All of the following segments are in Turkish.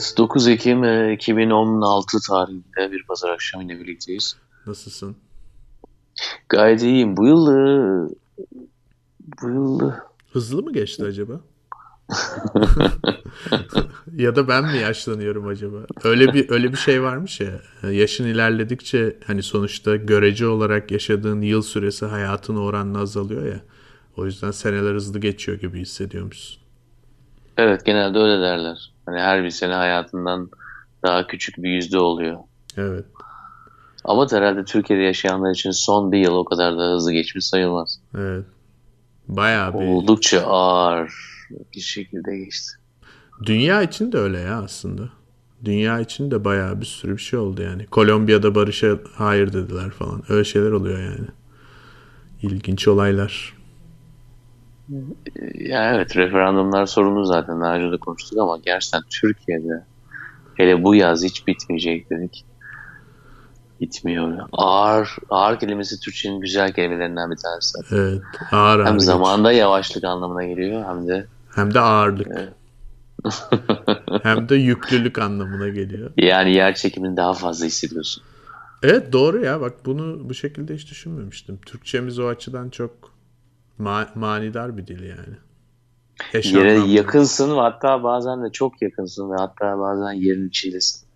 Evet 9 Ekim e, 2016 tarihinde bir pazar akşamı yine birlikteyiz. Nasılsın? Gayet iyiyim. Bu yıl e, bu yıl e, Hızlı mı geçti acaba? ya da ben mi yaşlanıyorum acaba? Öyle bir öyle bir şey varmış ya. Yaşın ilerledikçe hani sonuçta görece olarak yaşadığın yıl süresi hayatın oranla azalıyor ya. O yüzden seneler hızlı geçiyor gibi hissediyormuşsun. evet genelde öyle derler. Hani her bir sene hayatından daha küçük bir yüzde oluyor. Evet. Ama herhalde Türkiye'de yaşayanlar için son bir yıl o kadar da hızlı geçmiş sayılmaz. Evet. Bayağı bir Oldukça ağır bir şekilde geçti. Dünya için de öyle ya aslında. Dünya için de bayağı bir sürü bir şey oldu yani. Kolombiya'da barışa hayır dediler falan. Öyle şeyler oluyor yani. İlginç olaylar. Ya evet referandumlar sorunu zaten daha önce de konuştuk ama gerçekten Türkiye'de hele bu yaz hiç bitmeyecek dedik. Bitmiyor. Ağır, ağır kelimesi Türkçenin güzel kelimelerinden bir tanesi. Evet. Ağır ağır. Hem geç. zamanda yavaşlık anlamına geliyor hem de Hem de ağırlık. Evet. Hem de yüklülük anlamına geliyor. yani yer çekimini daha fazla hissediyorsun. Evet doğru ya bak bunu bu şekilde hiç düşünmemiştim. Türkçemiz o açıdan çok ma- manidar bir dil yani. Eş Yere anlamlı. yakınsın ve hatta bazen de çok yakınsın ve hatta bazen yerin içindesin.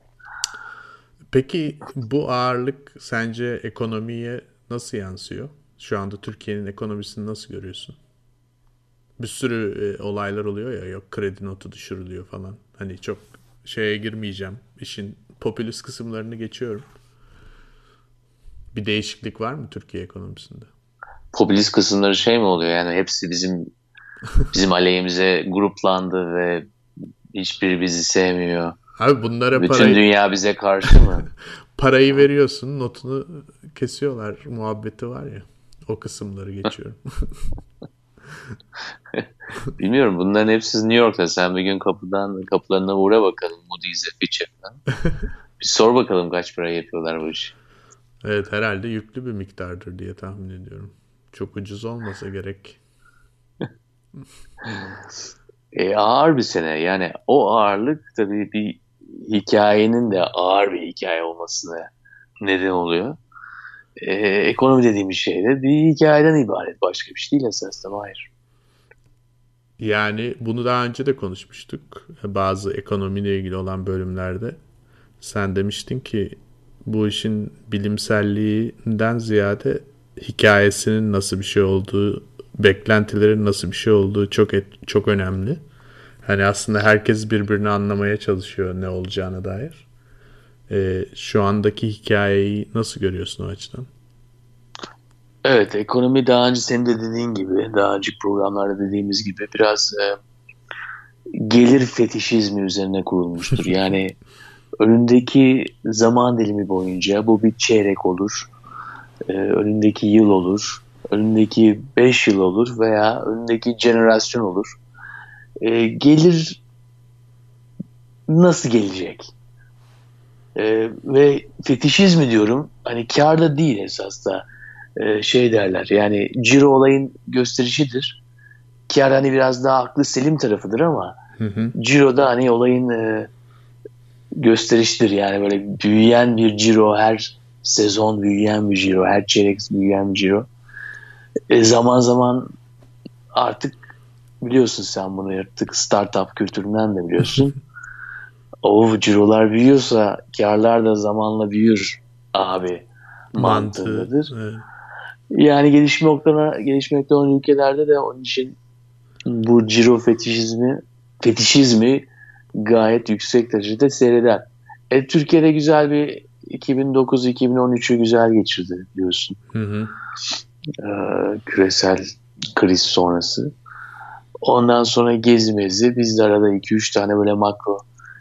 Peki bu ağırlık sence ekonomiye nasıl yansıyor? Şu anda Türkiye'nin ekonomisini nasıl görüyorsun? Bir sürü e, olaylar oluyor ya yok kredi notu düşürülüyor falan. Hani çok şeye girmeyeceğim. İşin popülist kısımlarını geçiyorum. Bir değişiklik var mı Türkiye ekonomisinde? Popülist kısımları şey mi oluyor yani hepsi bizim bizim aleyhimize gruplandı ve hiçbiri bizi sevmiyor. Abi bunlara Bütün parayı, dünya bize karşı mı? parayı veriyorsun notunu kesiyorlar muhabbeti var ya. O kısımları geçiyorum. Bilmiyorum bunların hepsi New York'ta. Sen bir gün kapıdan kapılarına uğra bakalım Moody's'e Fitch'e. Bir sor bakalım kaç para yapıyorlar bu işi. Evet herhalde yüklü bir miktardır diye tahmin ediyorum. Çok ucuz olmasa gerek. E, ağır bir sene. Yani o ağırlık tabii bir hikayenin de ağır bir hikaye olmasına neden oluyor. E, ekonomi dediğimiz şey de bir hikayeden ibaret. Başka bir şey değil esasında. Hayır. Yani bunu daha önce de konuşmuştuk. Bazı ekonomiyle ilgili olan bölümlerde. Sen demiştin ki bu işin bilimselliğinden ziyade hikayesinin nasıl bir şey olduğu, beklentilerin nasıl bir şey olduğu çok et- çok önemli. Hani aslında herkes birbirini anlamaya çalışıyor ne olacağına dair. Ee, şu andaki hikayeyi nasıl görüyorsun o açıdan? Evet, ekonomi daha önce senin de dediğin gibi, daha önceki programlarda dediğimiz gibi biraz e, gelir fetişizmi üzerine kurulmuştur. Yani önündeki zaman dilimi boyunca bu bir çeyrek olur, e, önündeki yıl olur, önündeki 5 yıl olur veya önündeki jenerasyon olur. E, gelir nasıl gelecek? E, ve fetişizmi diyorum, hani karda değil esas da e, şey derler yani ciro olayın gösterişidir. Kar hani biraz daha aklı selim tarafıdır ama Hı hı. ciro da hani olayın e, gösteriştir yani böyle büyüyen bir ciro her sezon büyüyen bir ciro her çeyrek büyüyen bir ciro E, zaman zaman artık biliyorsun sen bunu artık startup kültüründen de biliyorsun o cirolar büyüyorsa karlar da zamanla büyür abi mantığıdır. Evet. Yani gelişme noktada, gelişmekte olan ülkelerde de onun için bu ciro fetişizmi, fetişizmi gayet yüksek derecede seyreder. E, Türkiye'de güzel bir 2009-2013'ü güzel geçirdi biliyorsun. Hı hı. Ee, küresel kriz sonrası. Ondan sonra gezmezi biz de arada 2-3 tane böyle makro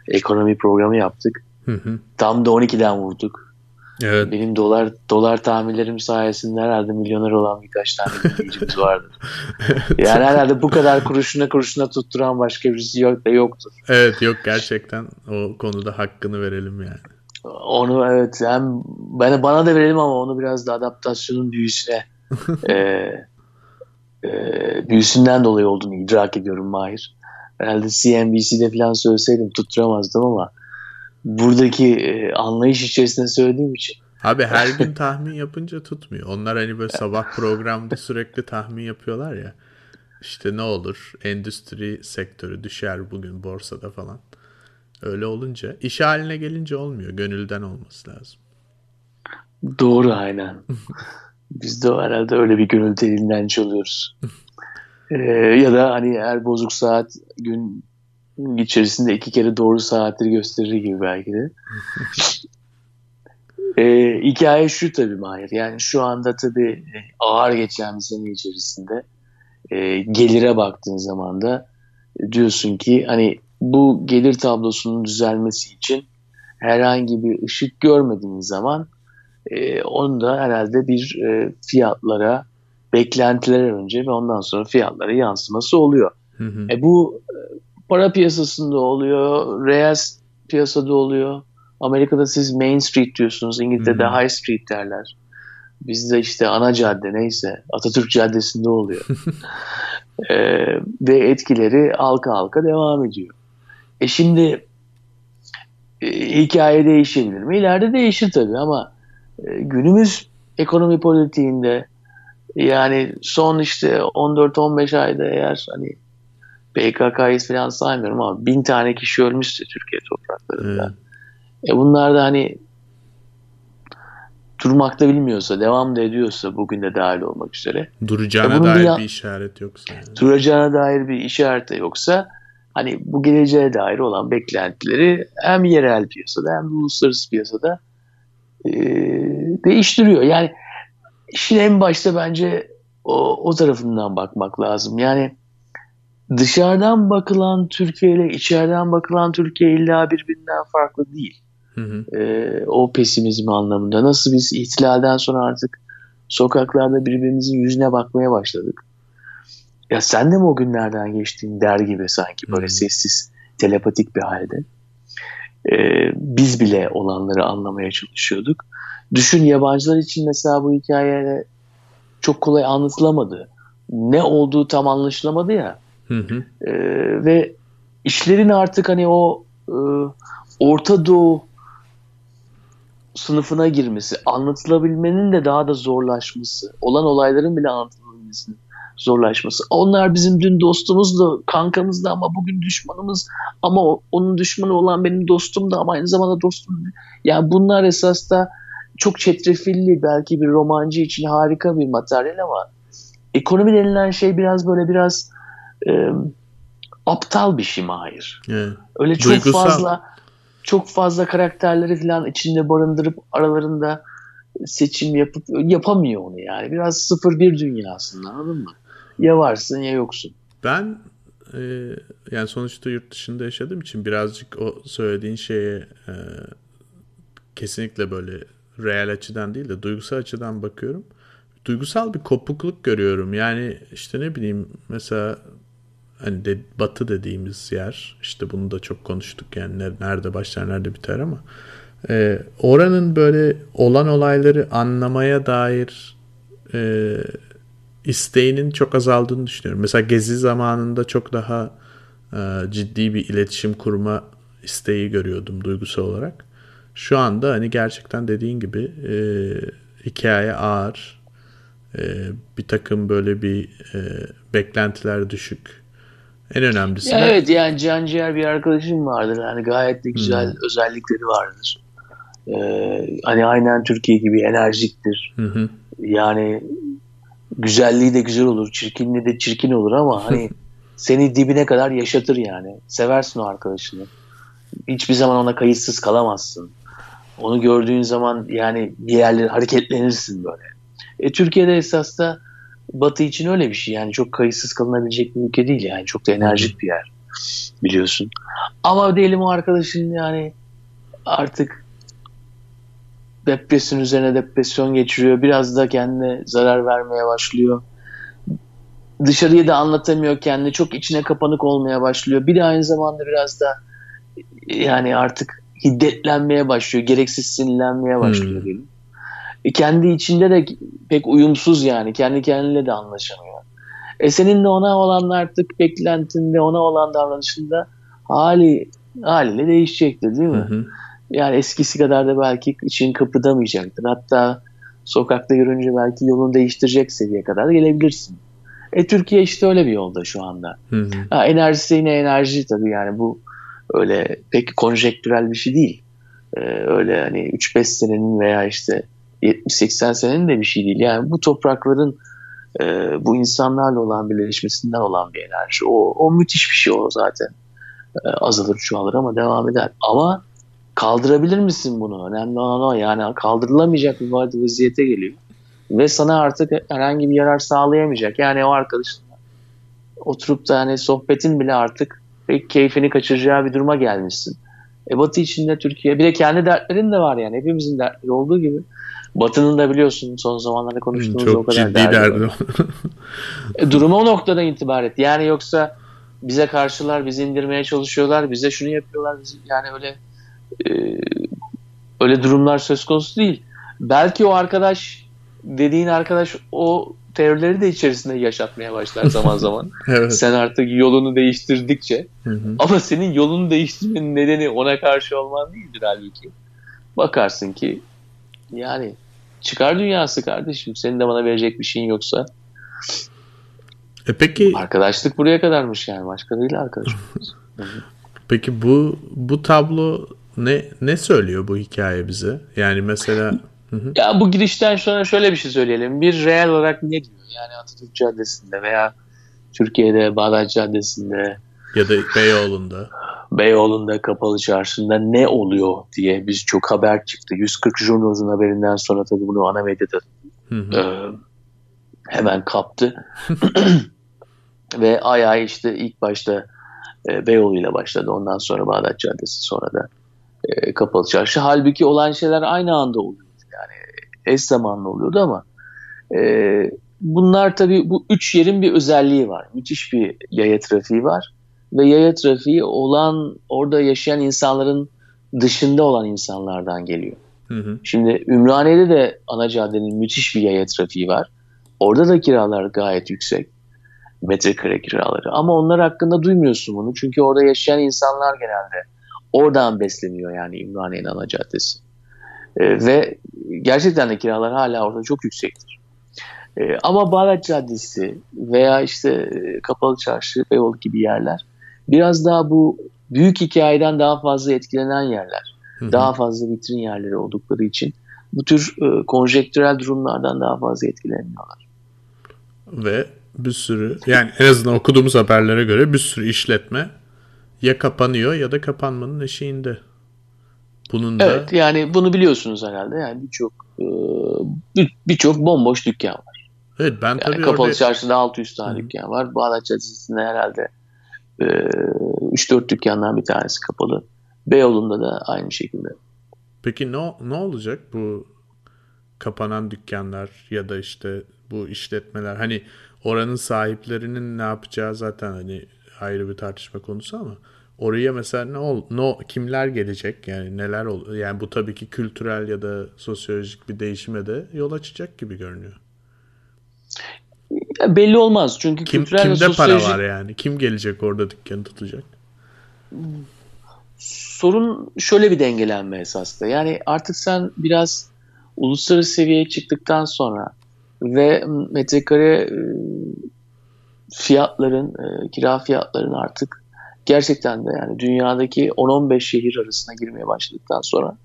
ekonomi programı yaptık. Hı hı. Tam da 12'den vurduk. Evet. Benim dolar dolar tahminlerim sayesinde herhalde milyoner olan birkaç tane dinleyicimiz vardır. Yani herhalde bu kadar kuruşuna kuruşuna tutturan başka birisi yok da yoktur. Evet yok gerçekten o konuda hakkını verelim yani. Onu evet hem bana, bana da verelim ama onu biraz da adaptasyonun büyüsüne e, e, büyüsünden dolayı olduğunu idrak ediyorum Mahir. herhalde CNBC'de falan söyleseydim tutturamazdım ama buradaki e, anlayış içerisinde söylediğim için. Abi her gün tahmin yapınca tutmuyor. Onlar hani böyle sabah programda sürekli tahmin yapıyorlar ya. İşte ne olur endüstri sektörü düşer bugün borsada falan. Öyle olunca iş haline gelince olmuyor. Gönülden olması lazım. Doğru aynen. Biz de herhalde öyle bir gönül telinden çalıyoruz. ee, ya da hani her bozuk saat gün içerisinde iki kere doğru saatleri gösterir gibi belki de. ee, hikaye şu tabii Mahir. Yani şu anda tabii ağır geçen bir sene içerisinde e, gelire baktığın zaman da diyorsun ki hani bu gelir tablosunun düzelmesi için herhangi bir ışık görmediğiniz zaman e, onun da herhalde bir e, fiyatlara beklentiler önce ve ondan sonra fiyatlara yansıması oluyor. Hı hı. E, bu e, para piyasasında oluyor, reel piyasada oluyor. Amerika'da siz Main Street diyorsunuz, İngiltere'de High Street derler. Bizde işte ana cadde neyse Atatürk Caddesi'nde oluyor. e, ve etkileri halka halka devam ediyor. E şimdi e, hikaye değişebilir mi? İleride değişir tabii ama e, günümüz ekonomi politiğinde yani son işte 14-15 ayda eğer hani PKK'yı falan saymıyorum ama bin tane kişi ölmüşse Türkiye topraklarında. Evet. E bunlar da hani durmakta bilmiyorsa, devam da ediyorsa bugün de dahil olmak üzere. Duracağına e dair bir, bir işaret yoksa. Yani. Duracağına dair bir işaret de yoksa hani bu geleceğe dair olan beklentileri hem yerel piyasada hem de uluslararası piyasada e, değiştiriyor. Yani işin en başta bence o, o tarafından bakmak lazım. Yani dışarıdan bakılan Türkiye ile içeriden bakılan Türkiye illa birbirinden farklı değil. Hı hı. E, o pesimizm anlamında. Nasıl biz ihtilalden sonra artık sokaklarda birbirimizin yüzüne bakmaya başladık. Ya sen de mi o günlerden geçtiğin der gibi sanki böyle hı. sessiz, telepatik bir halde. E, biz bile olanları anlamaya çalışıyorduk. Düşün yabancılar için mesela bu hikaye çok kolay anlatılamadı. Ne olduğu tam anlaşılamadı ya. Hı hı. E, ve işlerin artık hani o e, Orta Doğu sınıfına girmesi, anlatılabilmenin de daha da zorlaşması, olan olayların bile anlatılabilmesinin zorlaşması. Onlar bizim dün dostumuzdu, kankamızdı ama bugün düşmanımız ama onun düşmanı olan benim dostum da ama aynı zamanda dostum. Yani bunlar esas da çok çetrefilli belki bir romancı için harika bir materyal ama ekonomi denilen şey biraz böyle biraz e, aptal bir şey Mahir. Evet. Öyle çok Duygusal. fazla çok fazla karakterleri falan içinde barındırıp aralarında seçim yapıp yapamıyor onu yani. Biraz sıfır bir dünyasında anladın mı? Ya varsın ya yoksun. Ben e, yani sonuçta yurt dışında yaşadığım için birazcık o söylediğin şeye e, kesinlikle böyle real açıdan değil de duygusal açıdan bakıyorum. Duygusal bir kopukluk görüyorum. Yani işte ne bileyim mesela hani de, batı dediğimiz yer işte bunu da çok konuştuk yani nerede başlar nerede biter ama e, oranın böyle olan olayları anlamaya dair e, isteğinin çok azaldığını düşünüyorum. Mesela gezi zamanında çok daha e, ciddi bir iletişim kurma isteği görüyordum duygusal olarak. Şu anda hani gerçekten dediğin gibi e, hikaye ağır, e, bir takım böyle bir e, beklentiler düşük en önemlisi. Ya evet yani Can Ciğer bir arkadaşım vardır. Yani gayet de güzel hmm. özellikleri vardır. Ee, hani aynen Türkiye gibi enerjiktir. Hı Yani güzelliği de güzel olur, çirkinliği de çirkin olur ama hani seni dibine kadar yaşatır yani. Seversin o arkadaşını. Hiçbir zaman ona kayıtsız kalamazsın. Onu gördüğün zaman yani bir yerlere hareketlenirsin böyle. E, Türkiye'de esas da Batı için öyle bir şey. Yani çok kayıtsız kalınabilecek bir ülke değil yani. Çok da enerjik bir yer biliyorsun. Ama diyelim o arkadaşın yani artık depresyon üzerine depresyon geçiriyor. Biraz da kendine zarar vermeye başlıyor. Dışarıya da anlatamıyor kendini. Çok içine kapanık olmaya başlıyor. Bir de aynı zamanda biraz da yani artık hiddetlenmeye başlıyor. Gereksiz sinirlenmeye başlıyor hmm. diyelim. E kendi içinde de pek uyumsuz yani. Kendi kendiyle de anlaşamıyor. E senin de ona olan artık beklentinde, ona olan davranışında hali haliyle değişecektir değil mi? Hı hı. Yani eskisi kadar da belki için kıpırdamayacaktır. Hatta sokakta görünce belki yolunu değiştirecek seviye kadar gelebilirsin. E Türkiye işte öyle bir yolda şu anda. Hı hı. Ha, enerjisi yine enerji tabii yani bu öyle pek konjektürel bir şey değil. Ee, öyle hani 3-5 senenin veya işte 70-80 senenin de bir şey değil. Yani bu toprakların e, bu insanlarla olan birleşmesinden olan bir enerji. O, o müthiş bir şey o zaten. E, azalır çoğalır ama devam eder. Ama kaldırabilir misin bunu? Önemli olan o. Yani kaldırılamayacak bir vaziyete geliyor. Ve sana artık herhangi bir yarar sağlayamayacak. Yani o arkadaşınla oturup da hani sohbetin bile artık pek keyfini kaçıracağı bir duruma gelmişsin. E Batı içinde Türkiye bir de kendi dertlerin de var yani hepimizin dertleri olduğu gibi. Batı'nın da biliyorsun son zamanlarda konuştuğumuz Çok o kadar ciddi derdi. e, durumu o noktada itibar et. Yani yoksa bize karşılar, bizi indirmeye çalışıyorlar, bize şunu yapıyorlar. Bizi, yani öyle e, öyle durumlar söz konusu değil. Belki o arkadaş dediğin arkadaş o teorileri de içerisinde yaşatmaya başlar zaman zaman. evet. Sen artık yolunu değiştirdikçe. Hı hı. Ama senin yolunu değiştirmenin nedeni ona karşı olman değildir halbuki. Bakarsın ki yani çıkar dünyası kardeşim. Senin de bana verecek bir şeyin yoksa. E peki arkadaşlık buraya kadarmış yani başka değil arkadaşımız. peki bu bu tablo ne ne söylüyor bu hikaye bize? Yani mesela Ya bu girişten sonra şöyle bir şey söyleyelim. Bir real olarak ne diyor? Yani Atatürk Caddesi'nde veya Türkiye'de Bağdat Caddesi'nde ya da Beyoğlu'nda Beyoğlu'nda kapalı çarşında ne oluyor diye biz çok haber çıktı. 140 Jurnoz'un haberinden sonra tabii bunu ana medyada E, hemen kaptı. Ve ay ay işte ilk başta e, Beyoğlu ile başladı. Ondan sonra Bağdat Caddesi sonra da e, kapalı çarşı. Halbuki olan şeyler aynı anda oluyor. Yani eş zamanlı oluyordu ama e, bunlar tabii bu üç yerin bir özelliği var. Müthiş bir yaya trafiği var ve yaya trafiği olan orada yaşayan insanların dışında olan insanlardan geliyor. Hı hı. Şimdi Ümraniye'de de ana caddenin müthiş bir yaya trafiği var. Orada da kiralar gayet yüksek. Metrekare kiraları. Ama onlar hakkında duymuyorsun bunu. Çünkü orada yaşayan insanlar genelde oradan besleniyor yani Ümraniye'nin ana caddesi. E, ve gerçekten de kiralar hala orada çok yüksektir. E, ama Bağdat Caddesi veya işte e, Kapalı Çarşı, Beyoğlu gibi yerler biraz daha bu büyük hikayeden daha fazla etkilenen yerler. Hı hı. Daha fazla vitrin yerleri oldukları için bu tür e, konjektürel durumlardan daha fazla etkileniyorlar. Ve bir sürü yani en azından okuduğumuz haberlere göre bir sürü işletme ya kapanıyor ya da kapanmanın eşiğinde. Bunun da... Evet yani bunu biliyorsunuz herhalde. Yani birçok e, birçok bomboş dükkan var. Evet ben yani tabii Kapalı orada... çarşıda 600 tane Hı. dükkan var. Bağdat Caddesi'nde herhalde e, 3-4 dükkandan bir tanesi kapalı. Beyoğlu'nda da aynı şekilde. Peki ne, ne olacak bu kapanan dükkanlar ya da işte bu işletmeler hani oranın sahiplerinin ne yapacağı zaten hani ayrı bir tartışma konusu ama oraya mesela ne ol, no kimler gelecek yani neler ol yani bu tabii ki kültürel ya da sosyolojik bir değişime de yol açacak gibi görünüyor. Ya belli olmaz çünkü Kim, kültürel kimde sosyolojik... para var yani kim gelecek orada dükkanı tutacak? Sorun şöyle bir dengelenme esasında yani artık sen biraz uluslararası seviyeye çıktıktan sonra ve metrekare e, fiyatların, e, kira fiyatların artık gerçekten de yani dünyadaki 10-15 şehir arasına girmeye başladıktan sonra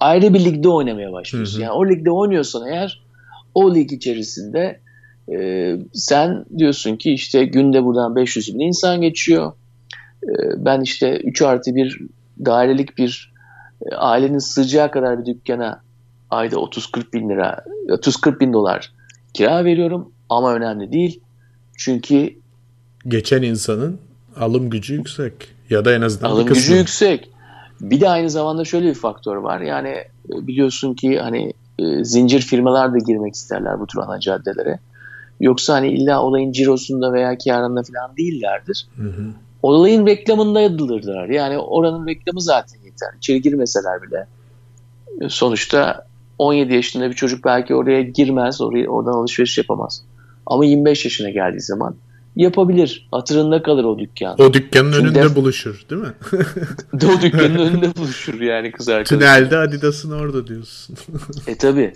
ayrı bir ligde oynamaya başlıyorsun. Hı hı. Yani o ligde oynuyorsan eğer o lig içerisinde e, sen diyorsun ki işte günde buradan 500 bin insan geçiyor. E, ben işte 3 artı bir dairelik bir e, ailenin sığacağı kadar bir dükkana ayda 30-40 bin lira, 30-40 bin dolar kira veriyorum ama önemli değil. Çünkü geçen insanın alım gücü yüksek ya da en azından alım gücü yüksek. Bir de aynı zamanda şöyle bir faktör var. Yani e, biliyorsun ki hani e, zincir firmalar da girmek isterler bu tür ana caddelere. Yoksa hani illa olayın cirosunda veya karında falan değillerdir. Hı hı. Olayın reklamında yadılırlar. Yani oranın reklamı zaten yeter. İçeri girmeseler bile. E, sonuçta 17 yaşında bir çocuk belki oraya girmez, oraya oradan alışveriş yapamaz. Ama 25 yaşına geldiği zaman yapabilir. Hatırında kalır o dükkan. O dükkanın Çünkü önünde def- buluşur değil mi? o dükkanın önünde buluşur yani kız arkadaşı. Tünelde Adidas'ın orada diyorsun. e tabi.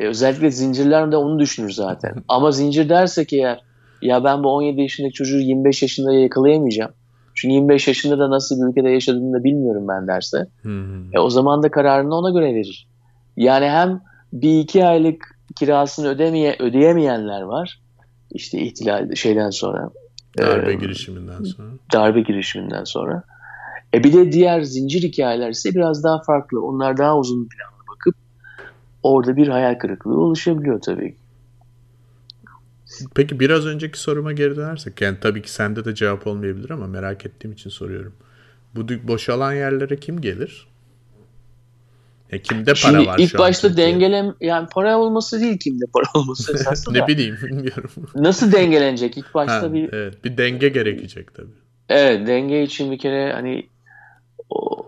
E, özellikle zincirler de onu düşünür zaten. Ama zincir dersek eğer ya ben bu 17 yaşındaki çocuğu 25 yaşında yakalayamayacağım. Çünkü 25 yaşında da nasıl bir ülkede yaşadığını da bilmiyorum ben derse. E, o zaman da kararını ona göre verir. Yani hem bir iki aylık kirasını ödemeye, ödeyemeyenler var. İşte ihtilal şeyden sonra. Darbe e, girişiminden sonra. Darbe girişiminden sonra. E bir de diğer zincir hikayeler ise biraz daha farklı. Onlar daha uzun planlı bakıp orada bir hayal kırıklığı oluşabiliyor tabii ki. Peki biraz önceki soruma geri dönersek yani tabii ki sende de cevap olmayabilir ama merak ettiğim için soruyorum. Bu boşalan yerlere kim gelir? Ya kimde para Şimdi var ilk şu başta an dengelem yani para olması değil kimde para olması esasında. ne bileyim bilmiyorum. Nasıl dengelenecek? İlk başta ha, bir evet, bir denge gerekecek tabii. Evet, denge için bir kere hani o,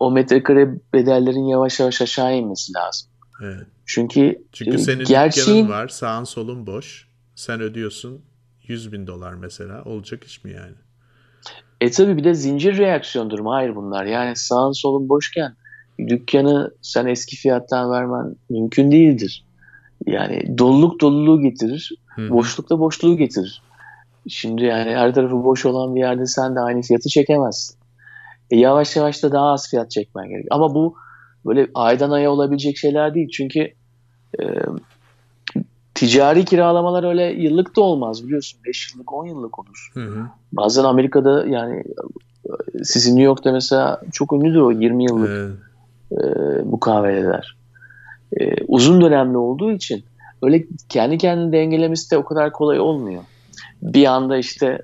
o metrekare bedellerin yavaş yavaş aşağı inmesi lazım. Evet. Çünkü Çünkü senin gerçeğin... var, sağın solun boş. Sen ödüyorsun 100 bin dolar mesela. Olacak iş mi yani? E tabi bir de zincir reaksiyondur mu? Hayır bunlar. Yani sağın solun boşken dükkanı sen eski fiyattan vermen mümkün değildir. Yani doluluk doluluğu getirir. Hı-hı. Boşluk da boşluğu getirir. Şimdi yani her tarafı boş olan bir yerde sen de aynı fiyatı çekemezsin. E yavaş yavaş da daha az fiyat çekmen gerekiyor. Ama bu böyle aydan aya olabilecek şeyler değil. Çünkü e, ticari kiralamalar öyle yıllık da olmaz biliyorsun. 5 yıllık 10 yıllık olur. Hı hı. Bazen Amerika'da yani sizin New York'ta mesela çok ünlüdür o 20 yıllık evet. E, mukaveleler. E, uzun dönemli olduğu için öyle kendi kendini dengelemesi de o kadar kolay olmuyor. Bir anda işte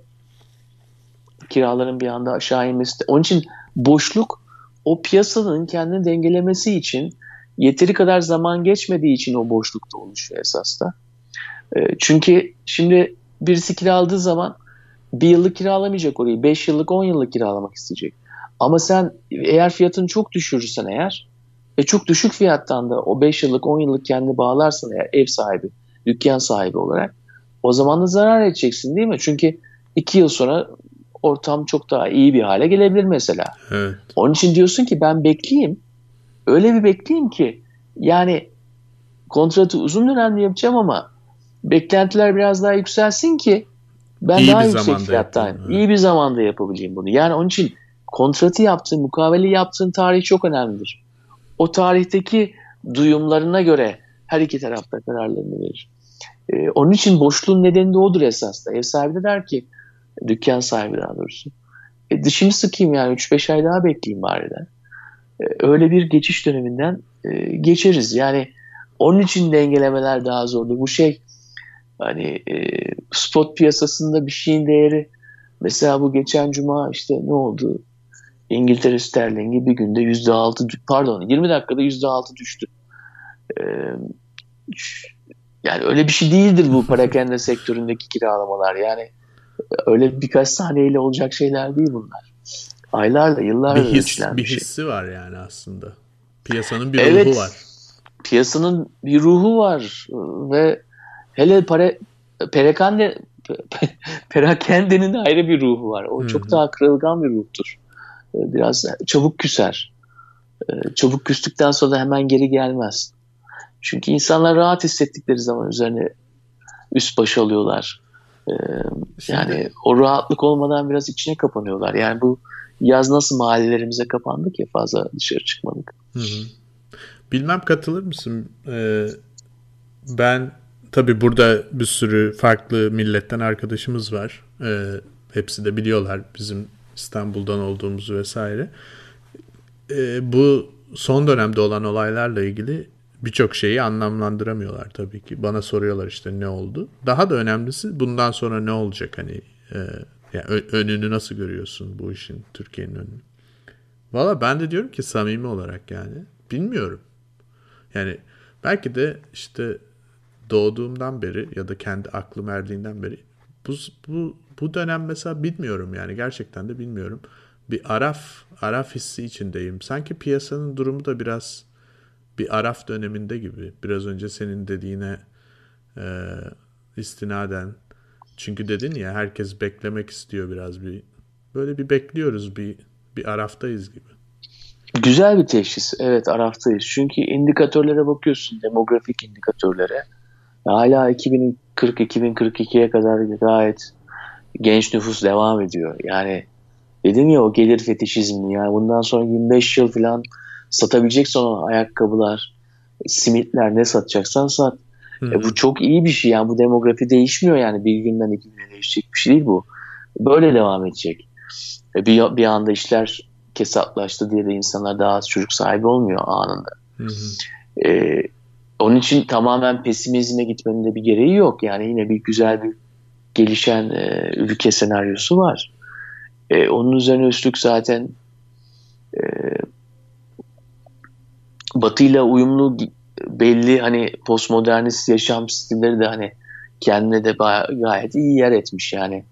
kiraların bir anda aşağı inmesi de. Onun için boşluk o piyasanın kendini dengelemesi için yeteri kadar zaman geçmediği için o boşlukta oluşuyor esas da. E, çünkü şimdi birisi kiraladığı zaman bir yıllık kiralamayacak orayı. Beş yıllık, on yıllık kiralamak isteyecek. Ama sen eğer fiyatını çok düşürürsen eğer ve çok düşük fiyattan da o 5 yıllık 10 yıllık kendini bağlarsan eğer ev sahibi, dükkan sahibi olarak o zaman da zarar edeceksin değil mi? Çünkü 2 yıl sonra ortam çok daha iyi bir hale gelebilir mesela. Evet. Onun için diyorsun ki ben bekleyeyim. Öyle bir bekleyeyim ki yani kontratı uzun dönemli yapacağım ama beklentiler biraz daha yükselsin ki ben iyi daha yüksek fiyattayım. Evet. İyi bir zamanda yapabileyim bunu. Yani onun için kontratı yaptığın, mukavele yaptığın tarih çok önemlidir. O tarihteki duyumlarına göre her iki tarafta kararlarını verir. Ee, onun için boşluğun nedeni de odur esas da. Ev sahibi de der ki, dükkan sahibi daha doğrusu. E, dişimi sıkayım yani 3-5 ay daha bekleyeyim bari de. E, öyle bir geçiş döneminden e, geçeriz. Yani onun için dengelemeler daha zordur. Bu şey hani e, spot piyasasında bir şeyin değeri mesela bu geçen cuma işte ne oldu? İngiltere sterlingi bir günde yüzde altı pardon 20 dakikada yüzde altı düştü. Ee, yani öyle bir şey değildir bu parakende sektöründeki kiralamalar. Yani öyle birkaç saniyeyle olacak şeyler değil bunlar. Aylarla, yıllarla bir, his, bir, bir şey. hissi var yani aslında. Piyasanın bir evet, ruhu var. Piyasanın bir ruhu var ve hele para perakende perakendenin ayrı bir ruhu var. O Hı-hı. çok daha kırılgan bir ruhtur. Ee, biraz çabuk küser. Ee, çabuk küstükten sonra da hemen geri gelmez. Çünkü insanlar rahat hissettikleri zaman üzerine üst baş alıyorlar. Ee, yani o rahatlık olmadan biraz içine kapanıyorlar. Yani bu yaz nasıl mahallelerimize kapandık ya fazla dışarı çıkmadık. Hı hı. Bilmem katılır mısın? Ee, ben tabi burada bir sürü farklı milletten arkadaşımız var. Ee, hepsi de biliyorlar bizim İstanbul'dan olduğumuzu vesaire. E, bu son dönemde olan olaylarla ilgili birçok şeyi anlamlandıramıyorlar tabii ki. Bana soruyorlar işte ne oldu. Daha da önemlisi bundan sonra ne olacak hani e, yani önünü nasıl görüyorsun bu işin Türkiye'nin önünü? Valla ben de diyorum ki samimi olarak yani bilmiyorum. Yani belki de işte doğduğumdan beri ya da kendi aklım erdiğinden beri bu, bu, bu dönem mesela bilmiyorum yani gerçekten de bilmiyorum. Bir araf, araf hissi içindeyim. Sanki piyasanın durumu da biraz bir araf döneminde gibi. Biraz önce senin dediğine e, istinaden. Çünkü dedin ya herkes beklemek istiyor biraz bir. Böyle bir bekliyoruz bir bir araftayız gibi. Güzel bir teşhis. Evet araftayız. Çünkü indikatörlere bakıyorsun. Demografik indikatörlere. Hala 2040-2042'ye kadar gayet genç nüfus devam ediyor. Yani dedim ya o gelir fetişizmi. Yani bundan sonra 25 yıl falan satabileceksin o ayakkabılar, simitler ne satacaksan sat. E bu çok iyi bir şey yani bu demografi değişmiyor yani bir günden iki güne değişecek bir şey değil bu. Böyle devam edecek. E bir, bir anda işler kesatlaştı diye de insanlar daha az çocuk sahibi olmuyor anında. Hı hı. E, onun için tamamen pesimizme gitmenin de bir gereği yok. Yani yine bir güzel bir gelişen e, ülke senaryosu var. E, onun üzerine üstlük zaten e, Batı'yla uyumlu belli hani postmodernist yaşam stilleri de hani kendine de gayet iyi yer etmiş yani.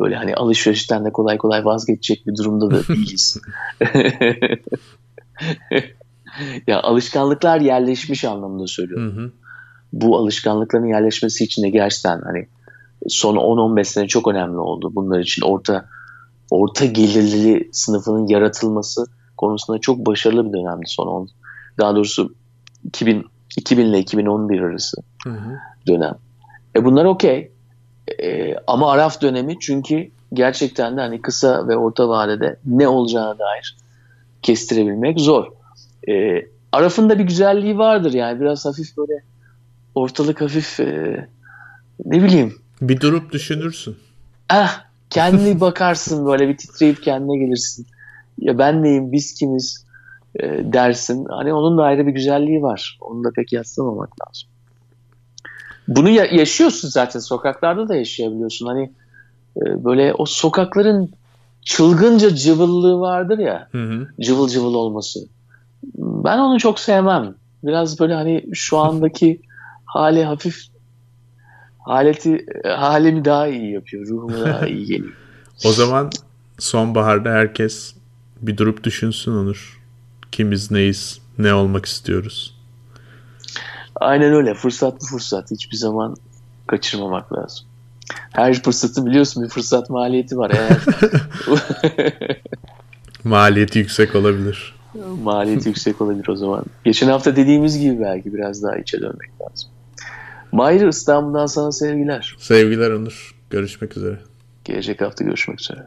Böyle hani alışverişten de kolay kolay vazgeçecek bir durumda da değiliz. ya alışkanlıklar yerleşmiş anlamında söylüyorum. Hı hı. Bu alışkanlıkların yerleşmesi için de gerçekten hani son 10-15 sene çok önemli oldu. Bunlar için orta orta gelirli sınıfının yaratılması konusunda çok başarılı bir dönemdi son 10. Daha doğrusu 2000 2000 ile 2011 arası hı hı. dönem. E bunlar okey. E, ama Araf dönemi çünkü gerçekten de hani kısa ve orta vadede ne olacağına dair kestirebilmek zor. E, Araf'ın da bir güzelliği vardır yani biraz hafif böyle ortalık hafif e, ne bileyim. Bir durup düşünürsün. Ah kendi bakarsın böyle bir titreyip kendine gelirsin. Ya ben neyim biz kimiz e, dersin. Hani onun da ayrı bir güzelliği var. Onu da pek yaslamamak lazım. Bunu ya- yaşıyorsun zaten sokaklarda da yaşayabiliyorsun. Hani e, böyle o sokakların çılgınca cıvıllığı vardır ya. Hı hı. Cıvıl cıvıl olması. Ben onu çok sevmem. Biraz böyle hani şu andaki hali hafif haleti halimi daha iyi yapıyor. Ruhumu daha iyi geliyor. o zaman sonbaharda herkes bir durup düşünsün Onur. Kimiz neyiz? Ne olmak istiyoruz? Aynen öyle. Fırsat bu fırsat. Hiçbir zaman kaçırmamak lazım. Her fırsatı biliyorsun bir fırsat maliyeti var. Eğer maliyeti yüksek olabilir. Maliyeti yüksek olabilir o zaman. Geçen hafta dediğimiz gibi belki biraz daha içe dönmek lazım. Mahir İstanbul'dan sana sevgiler. Sevgiler Onur. Görüşmek üzere. Gelecek hafta görüşmek üzere.